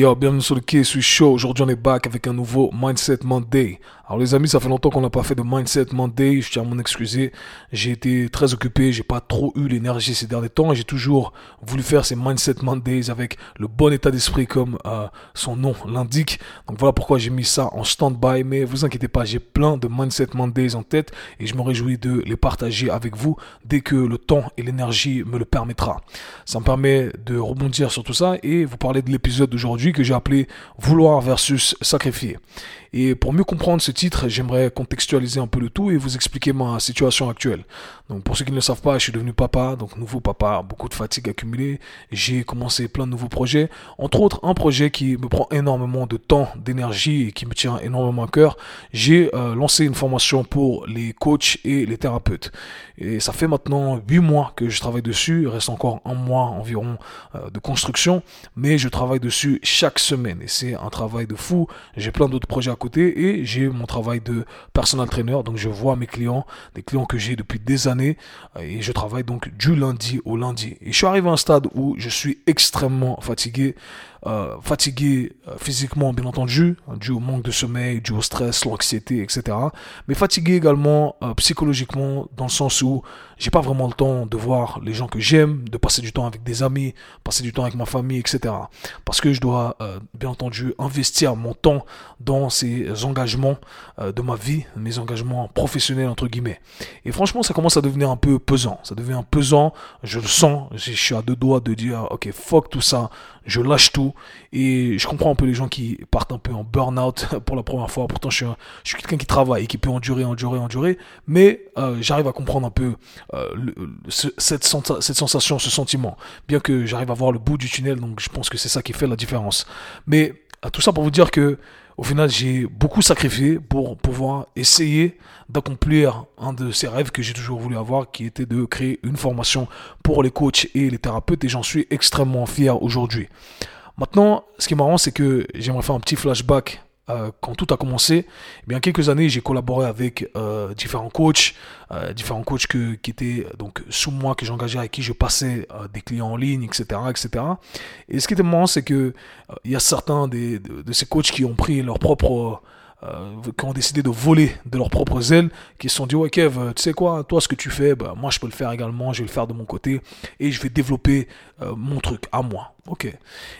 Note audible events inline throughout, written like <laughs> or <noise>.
yo, bienvenue sur le quai, suis chaud. Aujourd'hui, on est back avec un nouveau Mindset Monday. Alors les amis, ça fait longtemps qu'on n'a pas fait de Mindset Monday, je tiens à m'en excuser. J'ai été très occupé, j'ai pas trop eu l'énergie ces derniers temps. J'ai toujours voulu faire ces Mindset Mondays avec le bon état d'esprit comme euh, son nom l'indique. Donc voilà pourquoi j'ai mis ça en stand-by. Mais vous inquiétez pas, j'ai plein de Mindset Mondays en tête et je me réjouis de les partager avec vous dès que le temps et l'énergie me le permettra. Ça me permet de rebondir sur tout ça et vous parler de l'épisode d'aujourd'hui que j'ai appelé Vouloir versus sacrifier. Et pour mieux comprendre ce j'aimerais contextualiser un peu le tout et vous expliquer ma situation actuelle. Donc pour ceux qui ne le savent pas, je suis devenu papa, donc nouveau papa, beaucoup de fatigue accumulée. J'ai commencé plein de nouveaux projets, entre autres un projet qui me prend énormément de temps, d'énergie et qui me tient énormément à cœur. J'ai euh, lancé une formation pour les coachs et les thérapeutes. Et ça fait maintenant huit mois que je travaille dessus. Il reste encore un mois environ euh, de construction, mais je travaille dessus chaque semaine et c'est un travail de fou. J'ai plein d'autres projets à côté et j'ai mon travail de personal trainer. Donc je vois mes clients, des clients que j'ai depuis des années et je travaille donc du lundi au lundi. Et je suis arrivé à un stade où je suis extrêmement fatigué. Euh, fatigué euh, physiquement bien entendu, dû au manque de sommeil, dû au stress, l'anxiété, etc. Mais fatigué également euh, psychologiquement dans le sens où j'ai pas vraiment le temps de voir les gens que j'aime, de passer du temps avec des amis, passer du temps avec ma famille, etc. Parce que je dois bien entendu investir mon temps dans ces engagements de ma vie, mes engagements professionnels entre guillemets. Et franchement, ça commence à devenir un peu pesant. Ça devient pesant. Je le sens. Je suis à deux doigts de dire, ok, fuck tout ça je lâche tout et je comprends un peu les gens qui partent un peu en burn-out <laughs> pour la première fois. Pourtant, je suis, quelqu'un qui travaille et qui peut endurer, endurer, endurer, mais euh, j'arrive à comprendre un peu euh, cette, cette sensation, ce sentiment, bien que j'arrive à voir le bout du tunnel. Donc, je pense que c'est ça qui fait la différence. Mais tout ça pour vous dire que au final, j'ai beaucoup sacrifié pour pouvoir essayer d'accomplir un de ces rêves que j'ai toujours voulu avoir, qui était de créer une formation pour les coachs et les thérapeutes, et j'en suis extrêmement fier aujourd'hui. Maintenant, ce qui est marrant, c'est que j'aimerais faire un petit flashback euh, quand tout a commencé, eh bien quelques années, j'ai collaboré avec euh, différents coachs, euh, différents coachs qui étaient donc sous moi, que j'engageais, avec qui je passais des clients en ligne, etc., etc. Et ce qui était marrant, c'est que il y a certains de, ces coachs qui ont pris leur propre qui ont décidé de voler de leurs propres ailes, qui se sont dit, ouais Kev, tu sais quoi, toi ce que tu fais, bah, moi je peux le faire également, je vais le faire de mon côté, et je vais développer mon truc à moi. Ok.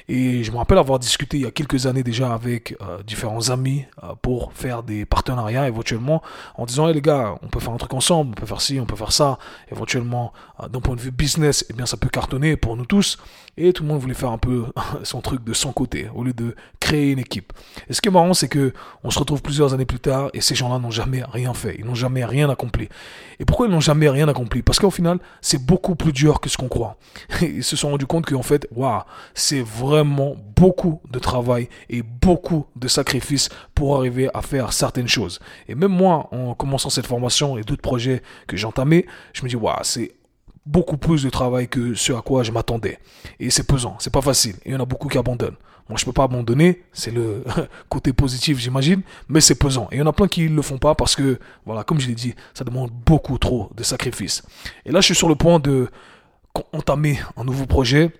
Et je me rappelle avoir discuté il y a quelques années déjà avec euh, différents amis euh, pour faire des partenariats éventuellement en disant hey, les gars, on peut faire un truc ensemble, on peut faire ci, on peut faire ça. Éventuellement, euh, d'un point de vue business, eh bien ça peut cartonner pour nous tous. Et tout le monde voulait faire un peu <laughs> son truc de son côté au lieu de créer une équipe. Et ce qui est marrant, c'est que on se retrouve plusieurs années plus tard et ces gens-là n'ont jamais rien fait, ils n'ont jamais rien accompli. Et pourquoi ils n'ont jamais rien accompli? Parce qu'au final, c'est beaucoup plus dur que ce qu'on croit. <laughs> Ils se sont rendus compte qu'en fait, waouh c'est vraiment beaucoup de travail et beaucoup de sacrifices pour arriver à faire certaines choses. Et même moi, en commençant cette formation et d'autres projets que j'ai entamés, je me dis, waouh, c'est beaucoup plus de travail que ce à quoi je m'attendais. Et c'est pesant, c'est pas facile. Et il y en a beaucoup qui abandonnent. Moi, je peux pas abandonner, c'est le <laughs> côté positif, j'imagine, mais c'est pesant. Et il y en a plein qui ne le font pas parce que, voilà, comme je l'ai dit, ça demande beaucoup trop de sacrifices. Et là, je suis sur le point de entamer un nouveau projet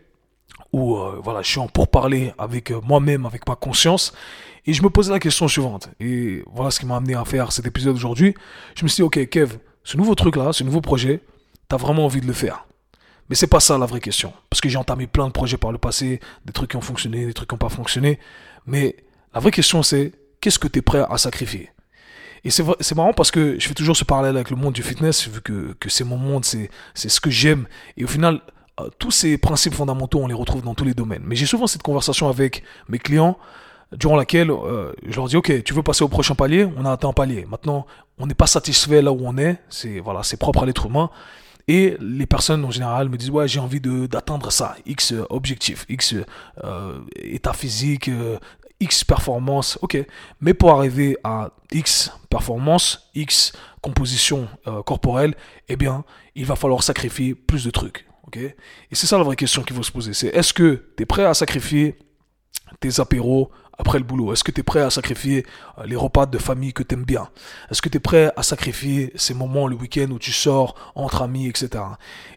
où euh, voilà, je suis en pourparler avec euh, moi-même, avec ma conscience, et je me posais la question suivante. Et voilà ce qui m'a amené à faire cet épisode aujourd'hui. Je me suis dit, ok, Kev, ce nouveau truc-là, ce nouveau projet, tu as vraiment envie de le faire. Mais c'est pas ça la vraie question. Parce que j'ai entamé plein de projets par le passé, des trucs qui ont fonctionné, des trucs qui n'ont pas fonctionné. Mais la vraie question, c'est qu'est-ce que tu es prêt à sacrifier? Et c'est marrant parce que je fais toujours ce parallèle avec le monde du fitness, vu que, que c'est mon monde, c'est ce que j'aime. Et au final, tous ces principes fondamentaux, on les retrouve dans tous les domaines. Mais j'ai souvent cette conversation avec mes clients durant laquelle euh, je leur dis ok tu veux passer au prochain palier? On a atteint un palier. Maintenant on n'est pas satisfait là où on est. C'est voilà c'est propre à l'être humain. Et les personnes en général me disent ouais j'ai envie de d'atteindre ça. X objectif. X euh, état physique x performance. Ok. Mais pour arriver à x performance x composition corporelle eh bien il va falloir sacrifier plus de trucs et c'est ça la vraie question qu'il faut se poser. C'est est-ce que tu es prêt à sacrifier tes apéros, après le boulot? Est-ce que tu es prêt à sacrifier euh, les repas de famille que tu aimes bien? Est-ce que tu es prêt à sacrifier ces moments le week-end où tu sors entre amis, etc.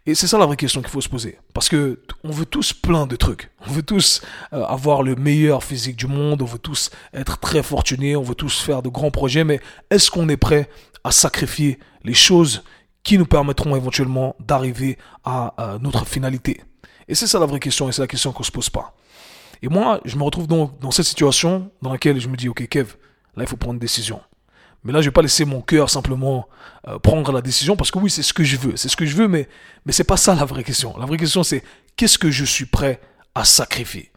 Et c'est ça la vraie question qu'il faut se poser. Parce que on veut tous plein de trucs. On veut tous euh, avoir le meilleur physique du monde, on veut tous être très fortunés, on veut tous faire de grands projets, mais est-ce qu'on est prêt à sacrifier les choses qui nous permettront éventuellement d'arriver à notre finalité Et c'est ça la vraie question, et c'est la question qu'on se pose pas. Et moi, je me retrouve donc dans cette situation dans laquelle je me dis, ok Kev, là il faut prendre une décision. Mais là, je vais pas laisser mon cœur simplement euh, prendre la décision parce que oui, c'est ce que je veux, c'est ce que je veux, mais mais c'est pas ça la vraie question. La vraie question, c'est qu'est-ce que je suis prêt à sacrifier?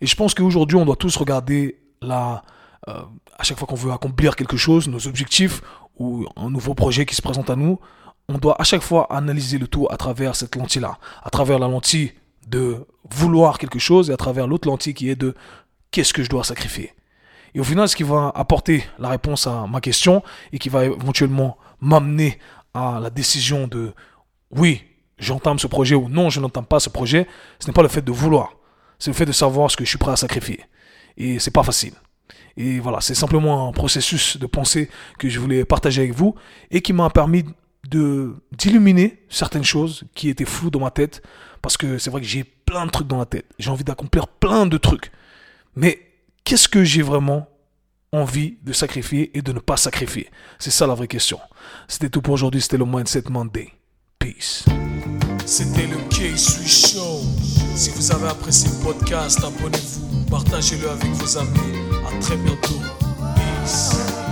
Et je pense qu'aujourd'hui, on doit tous regarder là, euh, à chaque fois qu'on veut accomplir quelque chose, nos objectifs ou un nouveau projet qui se présente à nous, on doit à chaque fois analyser le tout à travers cette lentille-là, à travers la lentille de vouloir quelque chose et à travers l'autre lentille qui est de qu'est-ce que je dois sacrifier? Et au final, ce qui va apporter la réponse à ma question et qui va éventuellement m'amener à la décision de oui, j'entame ce projet ou non, je n'entame pas ce projet, ce n'est pas le fait de vouloir, c'est le fait de savoir ce que je suis prêt à sacrifier. Et c'est pas facile. Et voilà, c'est simplement un processus de pensée que je voulais partager avec vous et qui m'a permis d'illuminer certaines choses qui étaient floues dans ma tête parce que c'est vrai que j'ai plein de trucs dans la tête. J'ai envie d'accomplir plein de trucs. Mais qu'est-ce que j'ai vraiment envie de sacrifier et de ne pas sacrifier? C'est ça la vraie question. C'était tout pour aujourd'hui. C'était le Mindset Monday. Peace. C'était le K-Sui Show. Si vous avez apprécié le podcast, abonnez-vous, partagez-le avec vos amis. Très bientôt. Peace.